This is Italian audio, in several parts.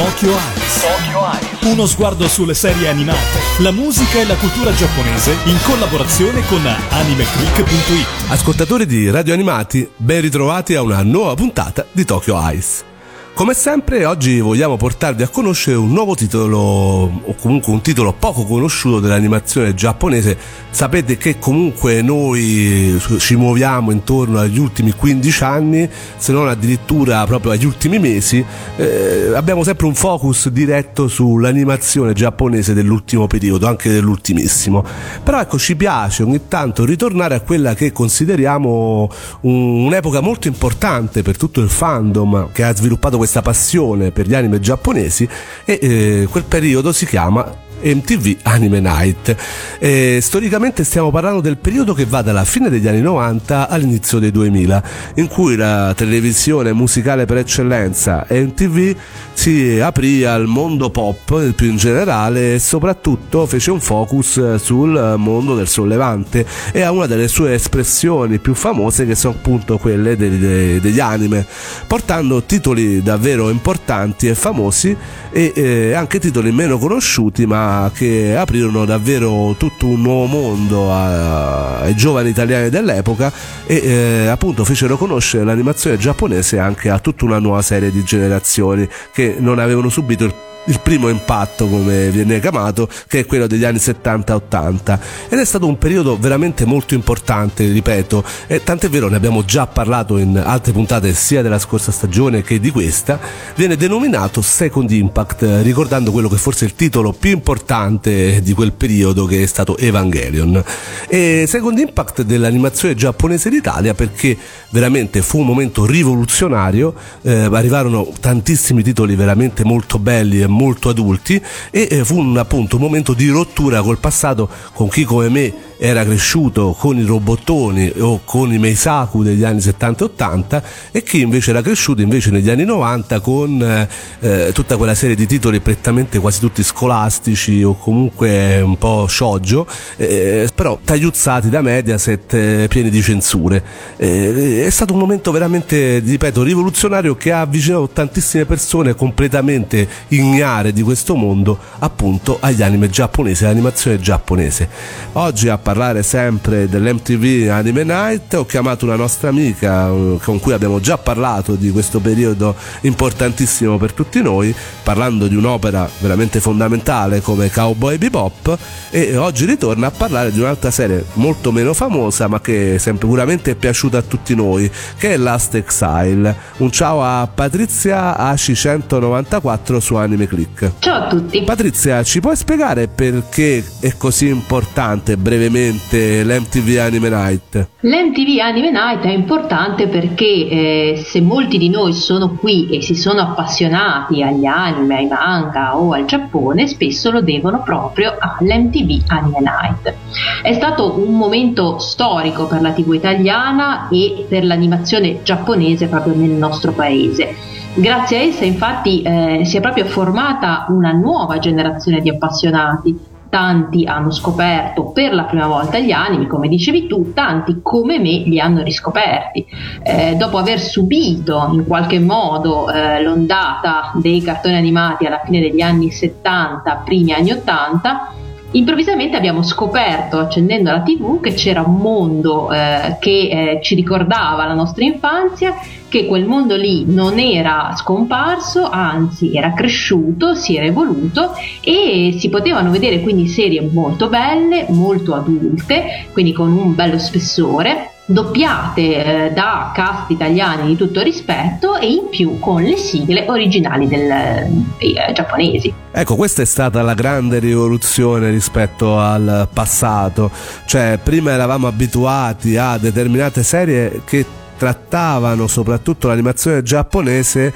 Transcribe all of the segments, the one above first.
Tokyo Eyes. Uno sguardo sulle serie animate, la musica e la cultura giapponese in collaborazione con animeclick.it. Ascoltatori di Radio Animati, ben ritrovati a una nuova puntata di Tokyo Ice. Come sempre oggi vogliamo portarvi a conoscere un nuovo titolo o comunque un titolo poco conosciuto dell'animazione giapponese. Sapete che comunque noi ci muoviamo intorno agli ultimi 15 anni, se non addirittura proprio agli ultimi mesi. Eh, abbiamo sempre un focus diretto sull'animazione giapponese dell'ultimo periodo, anche dell'ultimissimo. Però ecco ci piace ogni tanto ritornare a quella che consideriamo un'epoca molto importante per tutto il fandom che ha sviluppato questa passione per gli anime giapponesi e eh, quel periodo si chiama MTV Anime Night. E storicamente stiamo parlando del periodo che va dalla fine degli anni 90 all'inizio dei 2000, in cui la televisione musicale per eccellenza MTV si aprì al mondo pop più in generale e soprattutto fece un focus sul mondo del sollevante e a una delle sue espressioni più famose che sono appunto quelle degli, degli anime, portando titoli davvero importanti e famosi e eh, anche titoli meno conosciuti ma che aprirono davvero tutto un nuovo mondo ai giovani italiani dell'epoca e eh, appunto fecero conoscere l'animazione giapponese anche a tutta una nuova serie di generazioni che non avevano subito il il primo impatto come viene chiamato che è quello degli anni 70-80 ed è stato un periodo veramente molto importante ripeto e tant'è vero ne abbiamo già parlato in altre puntate sia della scorsa stagione che di questa viene denominato Second Impact ricordando quello che forse è il titolo più importante di quel periodo che è stato Evangelion. E Second Impact dell'animazione giapponese d'Italia perché veramente fu un momento rivoluzionario eh, arrivarono tantissimi titoli veramente molto belli e molto adulti e eh, fu un, appunto un momento di rottura col passato con chi come me era cresciuto con i robottoni o con i Meisaku degli anni 70 e 80 e chi invece era cresciuto invece negli anni 90 con eh, eh, tutta quella serie di titoli prettamente quasi tutti scolastici o comunque un po' shoujo eh, però tagliuzzati da Mediaset eh, pieni di censure. Eh, è stato un momento veramente ripeto rivoluzionario che ha avvicinato tantissime persone completamente ignare di questo mondo appunto agli anime giapponesi all'animazione giapponese. Oggi a parlare sempre dell'MTV Anime Night ho chiamato una nostra amica eh, con cui abbiamo già parlato di questo periodo importantissimo per tutti noi parlando di un'opera veramente fondamentale come Cowboy Bebop e oggi ritorna a parlare di un'altra serie molto meno famosa ma che sicuramente è piaciuta a tutti noi che è Last Exile. Un ciao a Patrizia AC194 su Anime Click. Ciao a tutti. Patrizia ci puoi spiegare perché è così importante brevemente brevemente l'MTV Anime Night? L'MTV Anime Night è importante perché eh, se molti di noi sono qui e si sono appassionati agli anime, ai manga o al Giappone, spesso lo devono proprio all'MTV Anime Night. È stato un momento storico per la TV italiana e per l'animazione giapponese proprio nel nostro paese. Grazie a essa infatti eh, si è proprio formata una nuova generazione di appassionati tanti hanno scoperto per la prima volta gli animi, come dicevi tu, tanti come me li hanno riscoperti. Eh, dopo aver subito in qualche modo eh, l'ondata dei cartoni animati alla fine degli anni 70, primi anni 80, improvvisamente abbiamo scoperto, accendendo la tv, che c'era un mondo eh, che eh, ci ricordava la nostra infanzia, che quel mondo lì non era scomparso, anzi era cresciuto, si era evoluto e si potevano vedere quindi serie molto belle, molto adulte, quindi con un bello spessore doppiate eh, da cast italiani di tutto rispetto e in più con le sigle originali del, dei eh, giapponesi. Ecco, questa è stata la grande rivoluzione rispetto al passato, cioè prima eravamo abituati a determinate serie che trattavano soprattutto l'animazione giapponese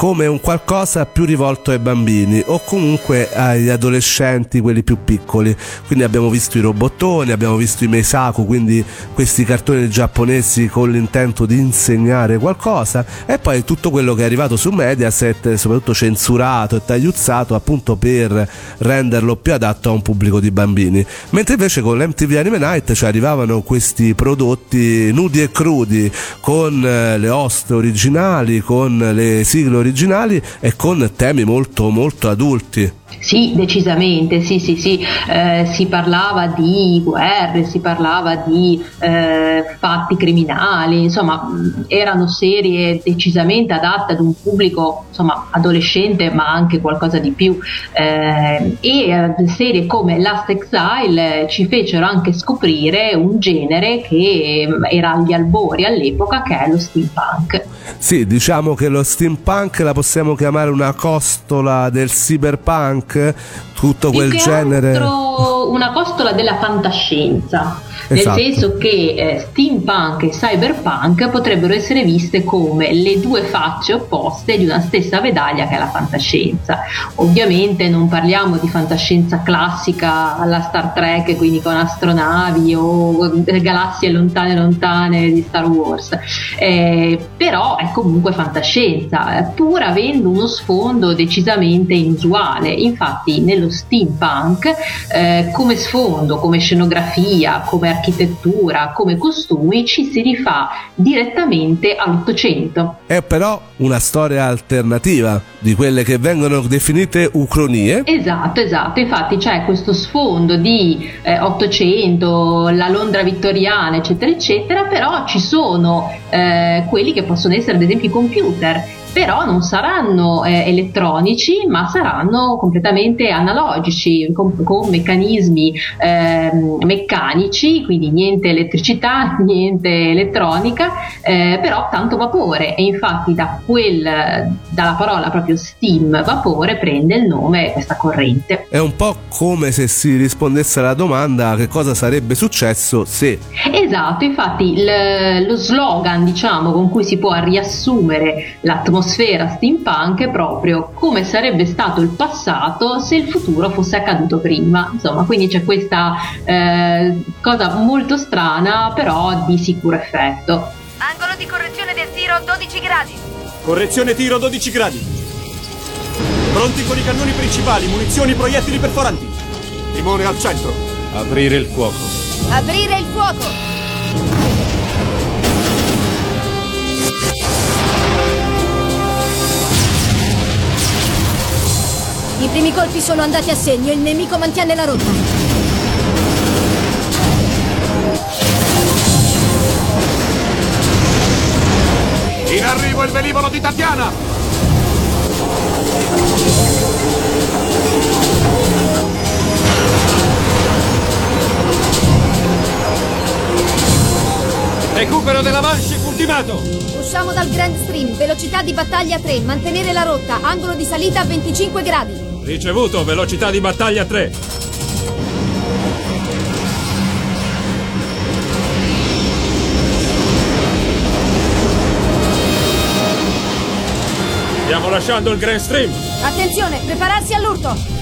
come un qualcosa più rivolto ai bambini o comunque agli adolescenti, quelli più piccoli. Quindi abbiamo visto i robottoni, abbiamo visto i Meisaku, quindi questi cartoni giapponesi con l'intento di insegnare qualcosa e poi tutto quello che è arrivato su Mediaset, soprattutto censurato e tagliuzzato appunto per renderlo più adatto a un pubblico di bambini. Mentre invece con l'MTV Anime Night ci arrivavano questi prodotti nudi e crudi con eh, le host originali, con le sigle originali originali e con temi molto molto adulti. Sì, decisamente, sì, sì, sì. Eh, si parlava di guerre, si parlava di eh, fatti criminali, insomma, erano serie decisamente adatte ad un pubblico insomma, adolescente, ma anche qualcosa di più. Eh, e eh, serie come Last Exile ci fecero anche scoprire un genere che era agli albori all'epoca, che è lo steampunk. Sì, diciamo che lo steampunk la possiamo chiamare una costola del cyberpunk, tutto quel genere. Una costola della fantascienza esatto. nel senso che eh, steampunk e cyberpunk potrebbero essere viste come le due facce opposte di una stessa medaglia che è la fantascienza. Ovviamente non parliamo di fantascienza classica alla Star Trek, quindi con astronavi o galassie lontane lontane di Star Wars, eh, però è comunque fantascienza, pur avendo uno sfondo decisamente inusuale. Infatti nello steampunk eh, come sfondo, come scenografia, come architettura, come costumi, ci si rifà direttamente all'Ottocento. È però una storia alternativa di quelle che vengono definite ucronie. Esatto, esatto. Infatti c'è questo sfondo di eh, Ottocento, la Londra vittoriana, eccetera, eccetera, però ci sono eh, quelli che possono essere ad esempio i computer però non saranno eh, elettronici ma saranno completamente analogici con, con meccanismi eh, meccanici quindi niente elettricità niente elettronica eh, però tanto vapore. E infatti da quel, dalla parola proprio steam vapore prende il nome questa corrente. È un po' come se si rispondesse alla domanda che cosa sarebbe successo se. Esatto infatti l- lo slogan diciamo con cui si può riassumere l'atmosfera atmosfera steampunk proprio come sarebbe stato il passato se il futuro fosse accaduto prima. Insomma, quindi c'è questa eh, cosa molto strana, però di sicuro effetto. Angolo di correzione del tiro 12 gradi. Correzione tiro 12 gradi. Pronti con i cannoni principali, munizioni, proiettili perforanti. Timone al centro. Aprire il fuoco. Aprire il fuoco. I primi colpi sono andati a segno, il nemico mantiene la rotta. In arrivo il velivolo di Tatiana! Recupero della Manche ultimato! Usciamo dal Grand Stream, velocità di battaglia 3, mantenere la rotta, angolo di salita a 25 gradi. Ricevuto, velocità di battaglia 3. Stiamo lasciando il Grand Stream. Attenzione, prepararsi all'urto.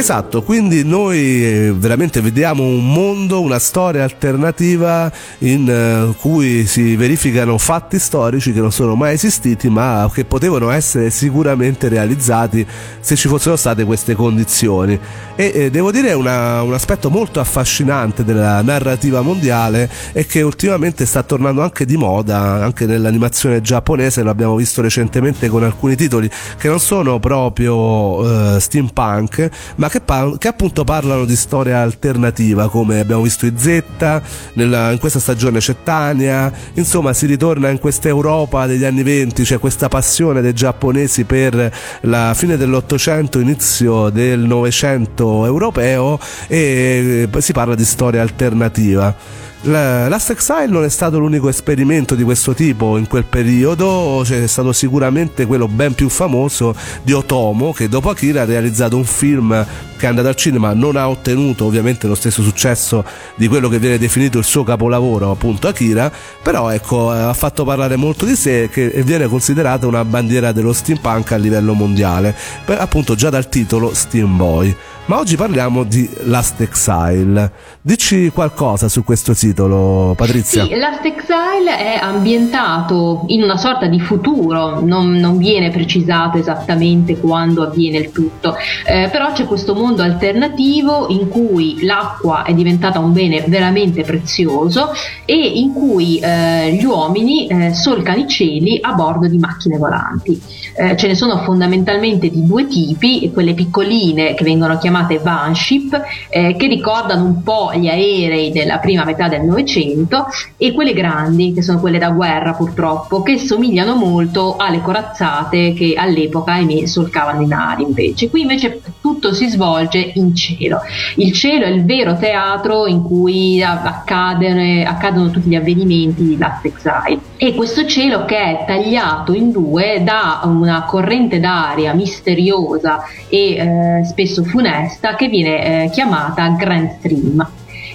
Esatto, quindi noi eh, veramente vediamo un mondo, una storia alternativa in eh, cui si verificano fatti storici che non sono mai esistiti ma che potevano essere sicuramente realizzati se ci fossero state queste condizioni. E eh, devo dire una, un aspetto molto affascinante della narrativa mondiale è che ultimamente sta tornando anche di moda, anche nell'animazione giapponese, lo abbiamo visto recentemente con alcuni titoli che non sono proprio eh, steampunk ma che, par- che, appunto parlano di storia alternativa, come abbiamo visto in Zetta, nella, in questa stagione c'è Tania, insomma si ritorna in questa Europa degli anni 20, c'è questa passione dei giapponesi per la fine dell'Ottocento, inizio del Novecento europeo e si parla di storia alternativa. Last Exile non è stato l'unico esperimento di questo tipo in quel periodo, c'è stato sicuramente quello ben più famoso di Otomo che dopo Akira ha realizzato un film che è andato al cinema, non ha ottenuto ovviamente lo stesso successo di quello che viene definito il suo capolavoro, appunto Akira, però ecco ha fatto parlare molto di sé e viene considerata una bandiera dello steampunk a livello mondiale, appunto già dal titolo Steam Boy ma oggi parliamo di Last Exile. Dici qualcosa su questo titolo, Patrizia? Sì, Last Exile è ambientato in una sorta di futuro, non, non viene precisato esattamente quando avviene il tutto, eh, però c'è questo mondo alternativo in cui l'acqua è diventata un bene veramente prezioso e in cui eh, gli uomini eh, solcano i cieli a bordo di macchine volanti. Eh, ce ne sono fondamentalmente di due tipi, quelle piccoline che vengono chiamate vanship, eh, che ricordano un po' gli aerei della prima metà del Novecento, e quelle grandi, che sono quelle da guerra purtroppo, che somigliano molto alle corazzate che all'epoca ahimè solcavano i nari invece. Qui invece tutto si svolge in cielo. Il cielo è il vero teatro in cui accadono, accadono tutti gli avvenimenti di Last Exile. E questo cielo che è tagliato in due da una corrente d'aria misteriosa e eh, spesso funesta che viene eh, chiamata Grand Stream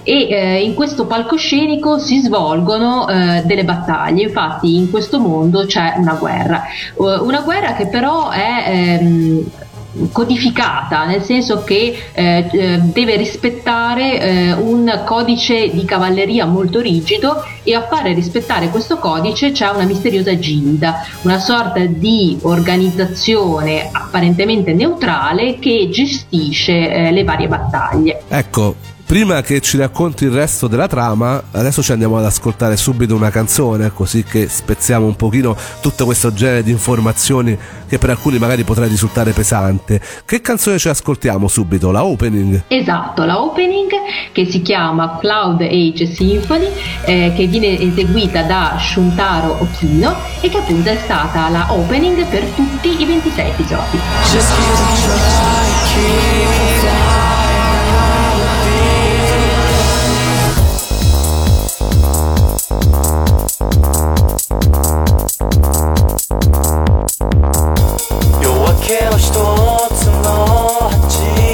e eh, in questo palcoscenico si svolgono eh, delle battaglie, infatti in questo mondo c'è una guerra, uh, una guerra che però è ehm, codificata, nel senso che eh, eh, deve rispettare eh, un codice di cavalleria molto rigido e a fare rispettare questo codice c'è una misteriosa Gilda, una sorta di organizzazione apparentemente neutrale che gestisce eh, le varie battaglie. Ecco, prima che ci racconti il resto della trama, adesso ci andiamo ad ascoltare subito una canzone, così che spezziamo un pochino tutto questo genere di informazioni che per alcuni magari potrà risultare pesante. Che canzone ci ascoltiamo subito? La opening? Esatto, la opening che si chiama Cloud Age Symphony, eh, che viene eseguita da Shuntaro Okino e che appunto è stata la opening per tutti i 26 episodi. 夜明けの一つの鉢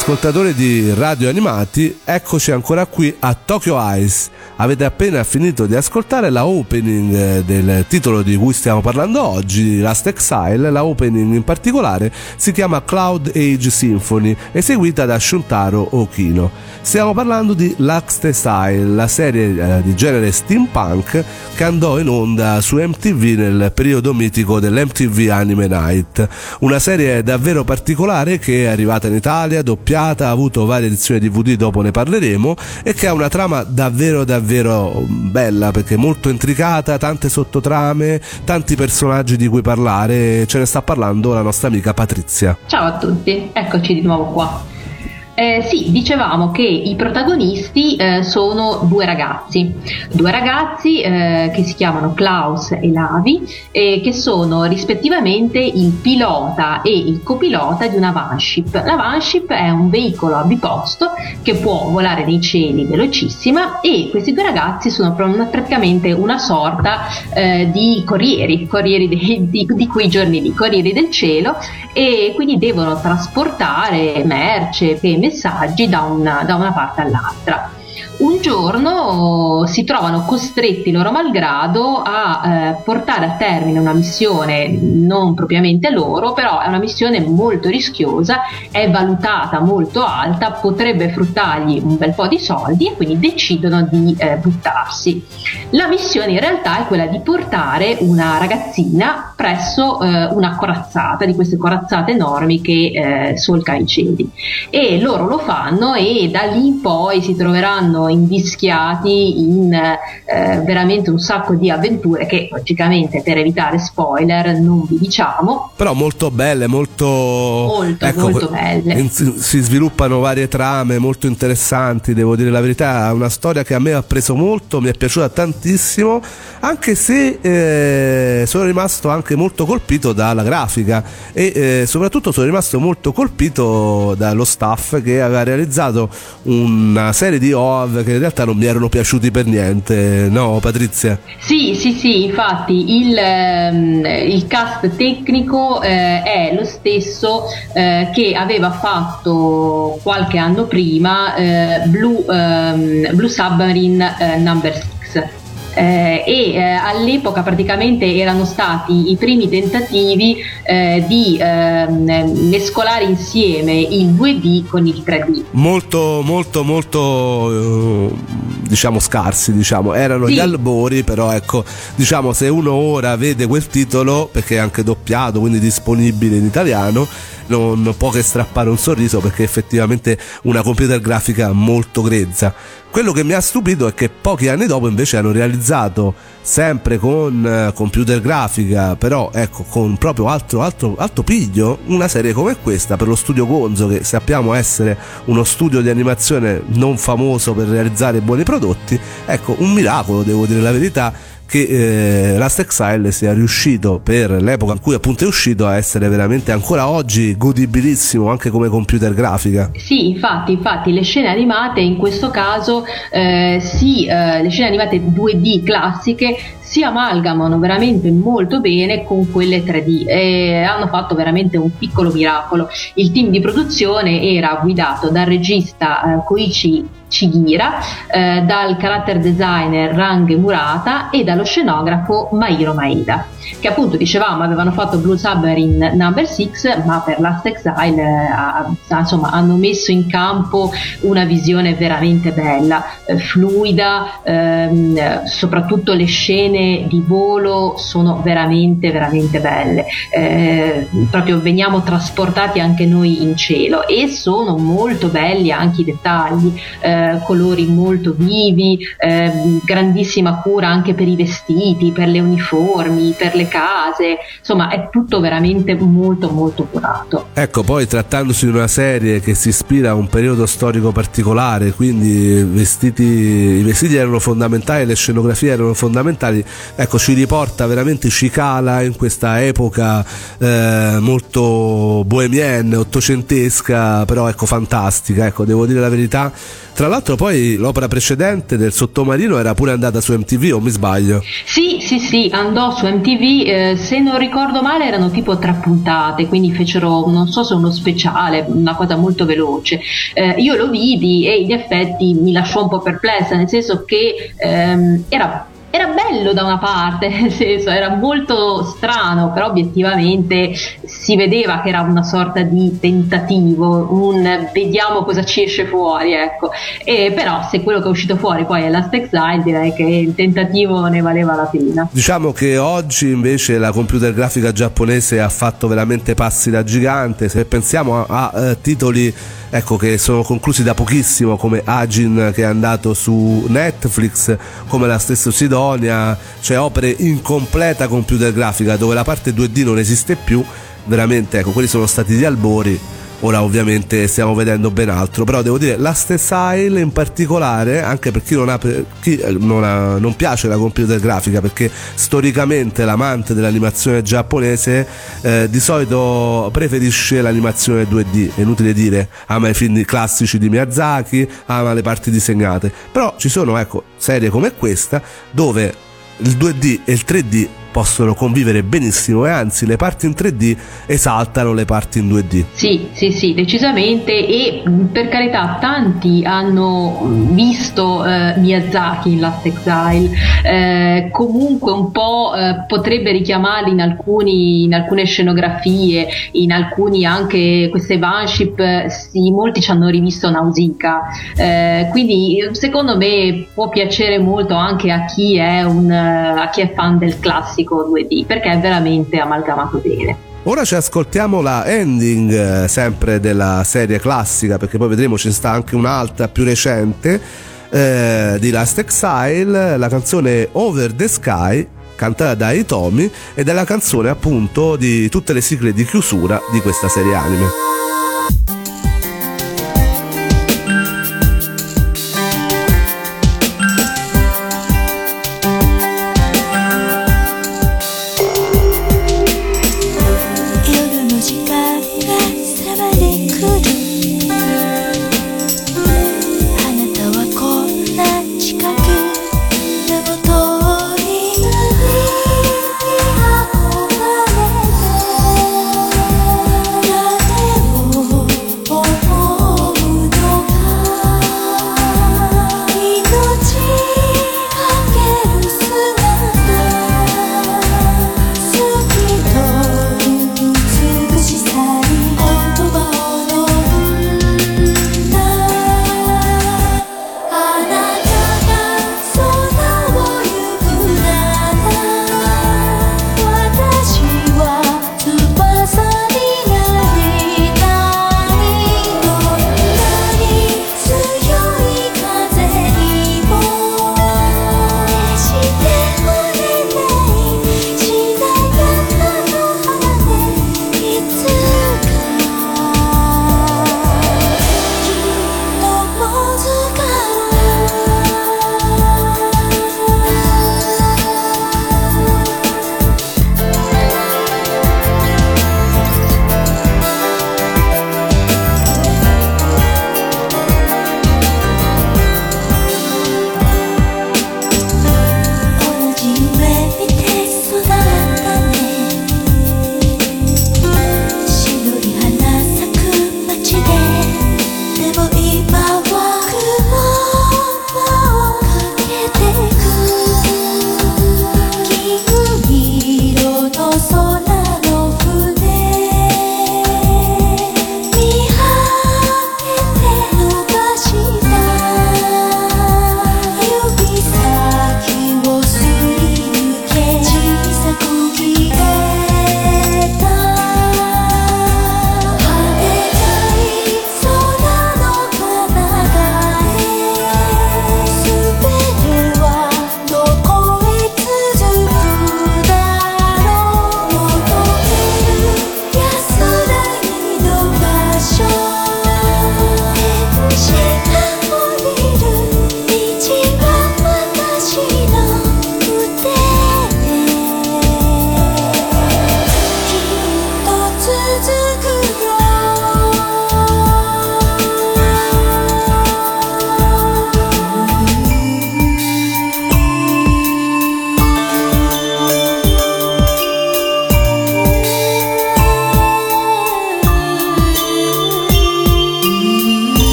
ascoltatori di Radio Animati, eccoci ancora qui a Tokyo Ice. Avete appena finito di ascoltare la opening eh, del titolo di cui stiamo parlando oggi, Last Exile. La opening in particolare si chiama Cloud Age Symphony, eseguita da Shuntaro Okino. Stiamo parlando di Last Exile, la serie eh, di genere steampunk che andò in onda su MTV nel periodo mitico dell'MTV Anime Night. Una serie davvero particolare che è arrivata in Italia, doppiata, ha avuto varie edizioni DVD, dopo ne parleremo, e che ha una trama davvero davvero bella perché molto intricata, tante sottotrame, tanti personaggi di cui parlare. Ce ne sta parlando la nostra amica Patrizia. Ciao a tutti, eccoci di nuovo qua. Eh, sì, dicevamo che i protagonisti eh, sono due ragazzi, due ragazzi eh, che si chiamano Klaus e Lavi, che sono rispettivamente il pilota e il copilota di una vanship. La vanship è un veicolo a biposto che può volare nei cieli velocissima e questi due ragazzi sono praticamente una sorta eh, di corrieri, corrieri di, di, di quei giorni lì, corrieri del cielo e quindi devono trasportare merce, peme messaggi da una, da una parte all'altra un giorno si trovano costretti loro malgrado a eh, portare a termine una missione non propriamente loro, però è una missione molto rischiosa, è valutata molto alta, potrebbe fruttargli un bel po' di soldi e quindi decidono di eh, buttarsi. La missione in realtà è quella di portare una ragazzina presso eh, una corazzata, di queste corazzate enormi che eh, solcano i cieli. E loro lo fanno e da lì in poi si troveranno invischiati in eh, veramente un sacco di avventure che logicamente per evitare spoiler non vi diciamo. Però molto belle, molto... Molto, ecco, molto belle. Si sviluppano varie trame molto interessanti, devo dire la verità, è una storia che a me ha preso molto, mi è piaciuta tantissimo, anche se eh, sono rimasto anche molto colpito dalla grafica e eh, soprattutto sono rimasto molto colpito dallo staff che aveva realizzato una serie di OAV che in realtà non mi erano piaciuti per niente, no Patrizia? Sì, sì, sì, infatti il, ehm, il cast tecnico eh, è lo stesso eh, che aveva fatto qualche anno prima eh, Blue, ehm, Blue Submarine eh, Number 6 eh, e eh, all'epoca praticamente erano stati i primi tentativi eh, di ehm, mescolare insieme il 2D con il 3D. Molto, molto, molto eh, diciamo scarsi, diciamo. erano sì. gli albori, però ecco, diciamo se uno ora vede quel titolo, perché è anche doppiato, quindi disponibile in italiano, non può che strappare un sorriso perché effettivamente una computer grafica molto grezza. Quello che mi ha stupito è che pochi anni dopo invece hanno realizzato sempre con eh, computer grafica, però ecco con proprio altro, altro, alto piglio, una serie come questa per lo studio Gonzo che sappiamo essere uno studio di animazione non famoso per realizzare buoni prodotti, ecco un miracolo devo dire la verità che eh, Last Exile sia riuscito per l'epoca in cui appunto è uscito a essere veramente ancora oggi godibilissimo anche come computer grafica. Sì, infatti, infatti le scene animate in questo caso eh, sì, eh, le scene animate 2D classiche si amalgamano veramente molto bene con quelle 3D e hanno fatto veramente un piccolo miracolo. Il team di produzione era guidato dal regista eh, Koichi Chigira, eh, dal character designer Rang Murata e dallo scenografo Mairo Maeda che appunto dicevamo avevano fatto Blue Submarine Number 6 ma per Last Exile eh, insomma hanno messo in campo una visione veramente bella eh, fluida ehm, soprattutto le scene di volo sono veramente veramente belle eh, proprio veniamo trasportati anche noi in cielo e sono molto belli anche i dettagli eh, colori molto vivi ehm, grandissima cura anche per i vestiti per le uniformi per le case, insomma è tutto veramente molto molto curato. Ecco, poi trattandosi di una serie che si ispira a un periodo storico particolare, quindi vestiti, i vestiti erano fondamentali, le scenografie erano fondamentali, ecco ci riporta veramente Cicala in questa epoca eh, molto bohemienne, ottocentesca, però ecco fantastica, ecco devo dire la verità. Tra l'altro poi l'opera precedente del sottomarino era pure andata su MTV o mi sbaglio? Sì, sì, sì, andò su MTV, eh, se non ricordo male erano tipo tre puntate, quindi fecero, non, so se uno speciale, una cosa molto veloce. Eh, io lo vidi e in effetti mi lasciò un po' perplessa, nel senso che ehm, era era bello da una parte, nel senso era molto strano, però obiettivamente si vedeva che era una sorta di tentativo, un vediamo cosa ci esce fuori, ecco. E però se quello che è uscito fuori poi è Last Exile, direi che il tentativo ne valeva la pena. Diciamo che oggi invece la computer grafica giapponese ha fatto veramente passi da gigante, se pensiamo a, a, a eh, titoli ecco, che sono conclusi da pochissimo come Agin che è andato su Netflix, come la stessa Sidonia, cioè opere in completa computer grafica dove la parte 2D non esiste più, veramente ecco, quelli sono stati gli albori Ora ovviamente stiamo vedendo ben altro, però devo dire la Style in particolare, anche per chi non, ha, chi eh, non, ha, non piace la computer grafica, perché storicamente l'amante dell'animazione giapponese eh, di solito preferisce l'animazione 2D, è inutile dire, ama i film classici di Miyazaki, ama le parti disegnate, però ci sono ecco, serie come questa dove il 2D e il 3D possono convivere benissimo e anzi le parti in 3D esaltano le parti in 2D. Sì, sì, sì, decisamente e per carità tanti hanno visto eh, Miyazaki in Last Exile, eh, comunque un po' eh, potrebbe richiamarli in, alcuni, in alcune scenografie, in alcuni anche queste Vanship, sì, molti ci hanno rivisto Nausicaa, eh, quindi secondo me può piacere molto anche a chi è, un, a chi è fan del classico classico 2D perché è veramente amalgamato bene. Ora ci ascoltiamo la ending eh, sempre della serie classica perché poi vedremo ci sta anche un'altra più recente eh, di Last Exile, la canzone Over the Sky cantata da Itomi ed è la canzone appunto di tutte le sigle di chiusura di questa serie anime.「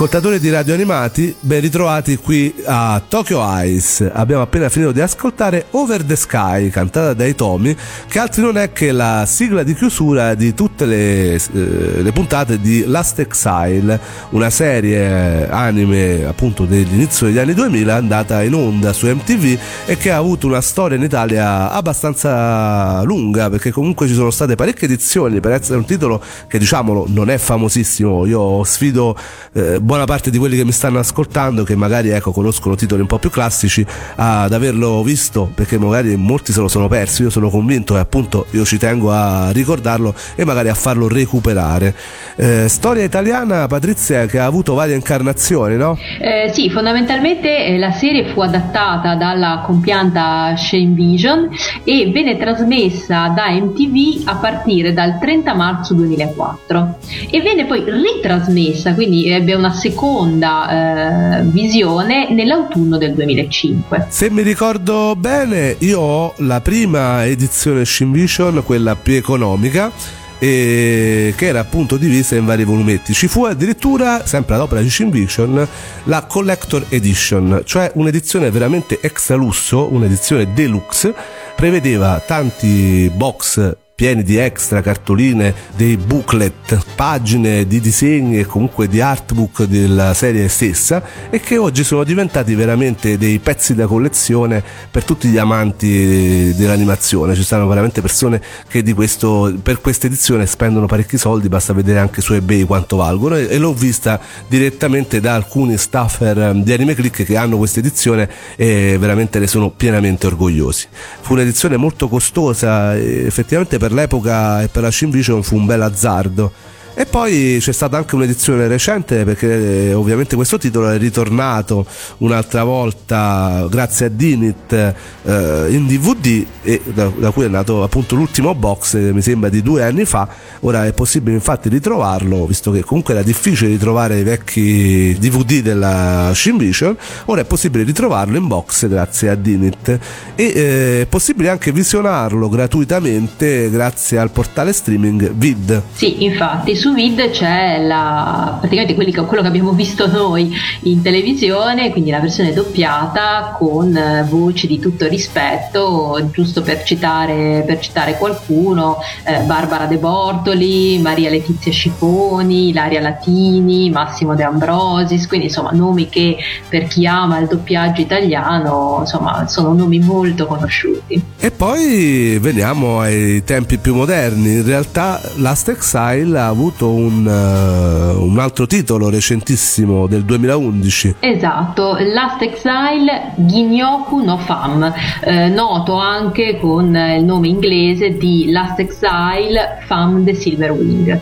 Ascoltatori di Radio Animati, ben ritrovati qui a Tokyo Ice. Abbiamo appena finito di ascoltare Over the Sky, cantata dai Tomi, che altro non è che la sigla di chiusura di tutte le, eh, le puntate di Last Exile, una serie anime appunto dell'inizio degli anni 2000 andata in onda su MTV e che ha avuto una storia in Italia abbastanza lunga perché comunque ci sono state parecchie edizioni per essere un titolo che diciamolo non è famosissimo. Io sfido eh, buona parte di quelli che mi stanno ascoltando che magari ecco, conoscono titoli un po' più classici ad averlo visto perché magari molti se lo sono persi io sono convinto e appunto io ci tengo a ricordarlo e magari a farlo recuperare eh, storia italiana Patrizia che ha avuto varie incarnazioni no? Eh, sì fondamentalmente eh, la serie fu adattata dalla compianta Shane Vision e venne trasmessa da MTV a partire dal 30 marzo 2004 e venne poi ritrasmessa quindi ebbe una seconda eh, visione nell'autunno del 2005. Se mi ricordo bene, io ho la prima edizione Shin Vision, quella più economica che era appunto divisa in vari volumetti. Ci fu addirittura, sempre ad opera di Shin Vision, la Collector Edition, cioè un'edizione veramente extra lusso, un'edizione deluxe, prevedeva tanti box pieni di extra cartoline, dei booklet, pagine di disegni e comunque di artbook della serie stessa e che oggi sono diventati veramente dei pezzi da collezione per tutti gli amanti dell'animazione. Ci stanno veramente persone che questo, per questa edizione spendono parecchi soldi, basta vedere anche su eBay quanto valgono e, e l'ho vista direttamente da alcuni staffer um, di Anime Click che hanno questa edizione e veramente ne sono pienamente orgogliosi. Fu un'edizione molto costosa, effettivamente per per l'epoca e per la Shinvision fu un bel azzardo e poi c'è stata anche un'edizione recente perché eh, ovviamente questo titolo è ritornato un'altra volta grazie a Dinit eh, in DVD e da, da, cui è nato appunto l'ultimo box eh, mi sembra di due anni fa. Ora è possibile infatti ritrovarlo visto che comunque era difficile ritrovare i vecchi DVD della Shinvision. Ora è possibile ritrovarlo in box grazie a Dinit e eh, è possibile anche visionarlo gratuitamente grazie al portale streaming Vid. Sì, infatti su Vid c'è la, praticamente che, quello che abbiamo visto noi in televisione, quindi la versione doppiata con voci di tutto rispetto, giusto per citare, per citare qualcuno, eh, Barbara De Bortoli, Maria Letizia Sciponi, Ilaria Latini, Massimo De Ambrosis, quindi insomma nomi che per chi ama il doppiaggio italiano insomma sono nomi molto conosciuti. E poi veniamo ai tempi più moderni, in realtà Last Exile ha avuto avuto un, uh, un, altro titolo recentissimo del 2011. Esatto, Last Exile Ginyoku no Fam, eh, noto anche con il nome inglese di Last Exile Fam the Silver Wing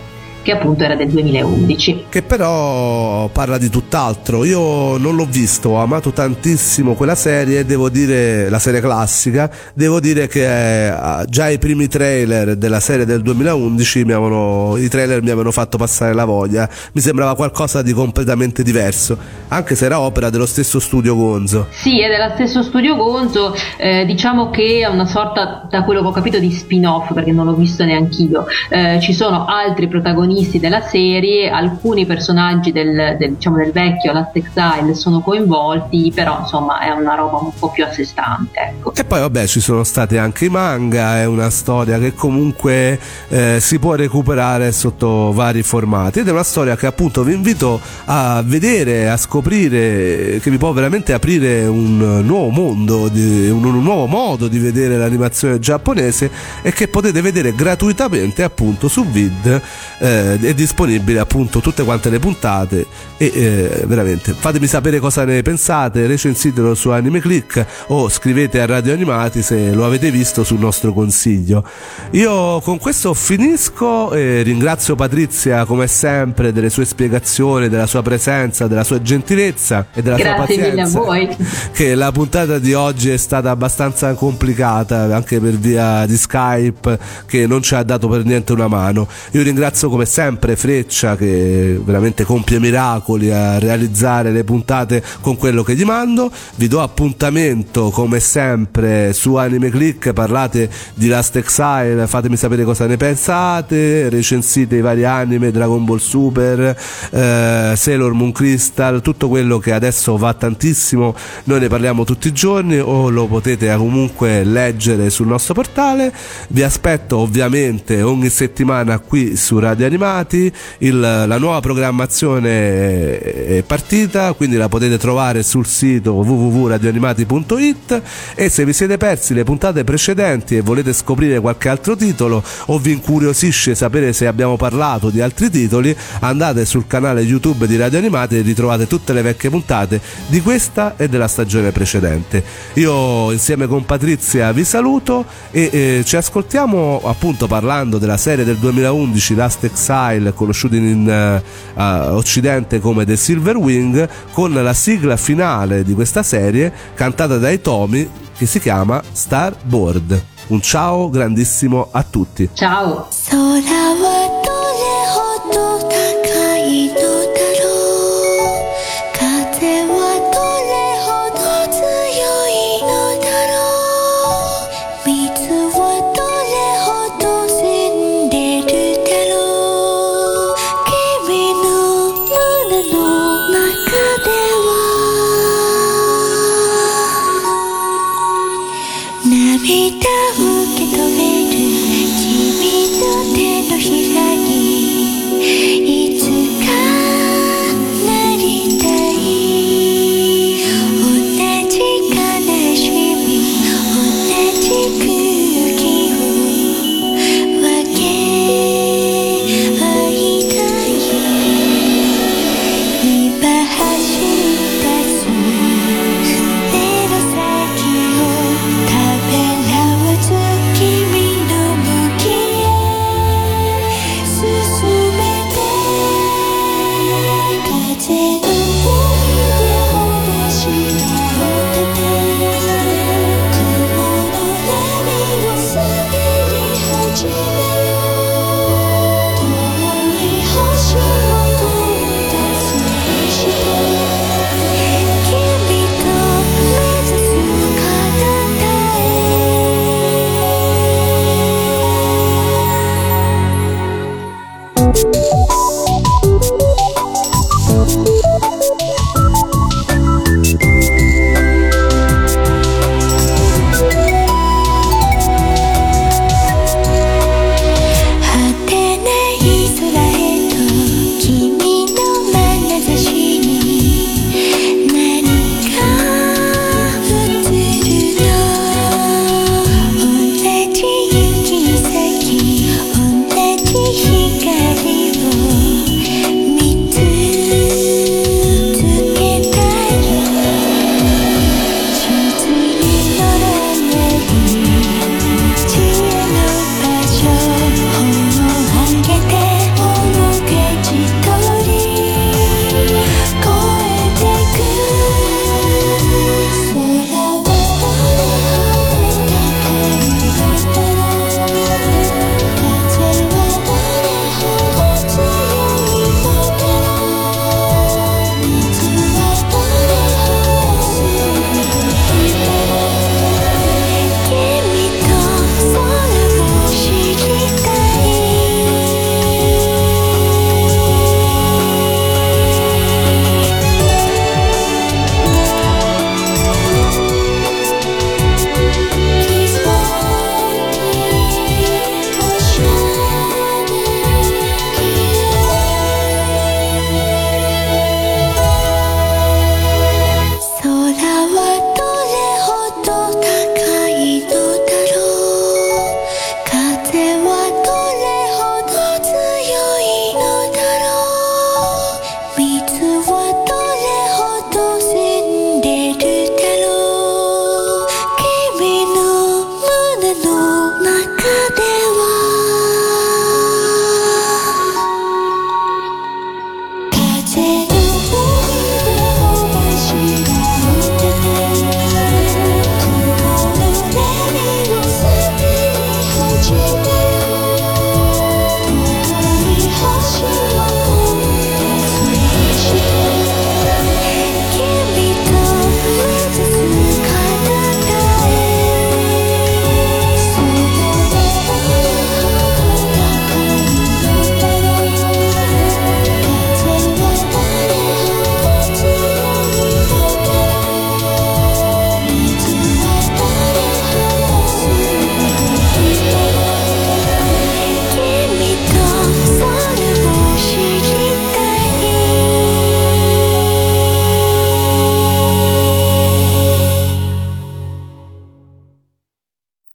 che appunto era del 2011. Che però parla di tutt'altro. Io non l'ho visto, ho amato tantissimo quella serie, devo dire, la serie classica, devo dire che eh, già i primi trailer della serie del 2011 mi avevano, i trailer mi avevano fatto passare la voglia, mi sembrava qualcosa di completamente diverso, anche se era opera dello stesso studio Gonzo. Sì, è dello stesso studio Gonzo, eh, diciamo che è una sorta, da quello che ho capito, di spin-off, perché non l'ho visto neanch'io. Eh, ci sono altri protagonisti protagonisti della serie, alcuni personaggi del, del, diciamo, del vecchio Last Exile sono coinvolti, però insomma è una roba un po' più a sé stante. Ecco. E poi vabbè ci sono stati anche i manga, è una storia che comunque eh, si può recuperare sotto vari formati ed è una storia che appunto vi invito a vedere, a scoprire, che vi può veramente aprire un nuovo mondo, un, un nuovo modo di vedere l'animazione giapponese e che potete vedere gratuitamente appunto su Vid. Eh, eh, è disponibile appunto tutte quante le puntate e eh, veramente fatemi sapere cosa ne pensate, recensitelo su Anime Click o scrivete a Radio Animati se lo avete visto sul nostro consiglio. Io con questo finisco e ringrazio Patrizia come sempre delle sue spiegazioni, della sua presenza, della sua gentilezza e della Grazie sua pazienza. Mille a voi. Che la puntata di oggi è stata abbastanza complicata anche per via di Skype che non ci ha dato per niente una mano. Io ringrazio come sempre Freccia che veramente compie miracoli a realizzare le puntate con quello che gli mando. Vi do appuntamento come sempre su Anime Click, parlate di Last Exile, fatemi sapere cosa ne pensate, recensite i vari anime, Dragon Ball Super, eh, Sailor Moon Crystal, tutto quello che adesso va tantissimo, noi ne parliamo tutti i giorni o lo potete comunque leggere sul nostro portale. Vi aspetto ovviamente ogni settimana qui su Radio Animati, il, la nuova programmazione è partita, quindi la potete trovare sul sito www.radioanimati.it e se vi siete persi le puntate precedenti e volete scoprire qualche altro titolo o vi incuriosisce sapere se abbiamo parlato di altri titoli, andate sul canale YouTube di Radio Animati e ritrovate tutte le vecchie puntate di questa e della stagione precedente. Io insieme con Patrizia vi saluto e eh, ci ascoltiamo appunto parlando della serie del 2011 Last Exile conosciuta in uh, occidente come The Silver Wing con la sigla finale di questa serie cantata dai Tomi che si chiama Starboard. Un ciao grandissimo a tutti. Ciao.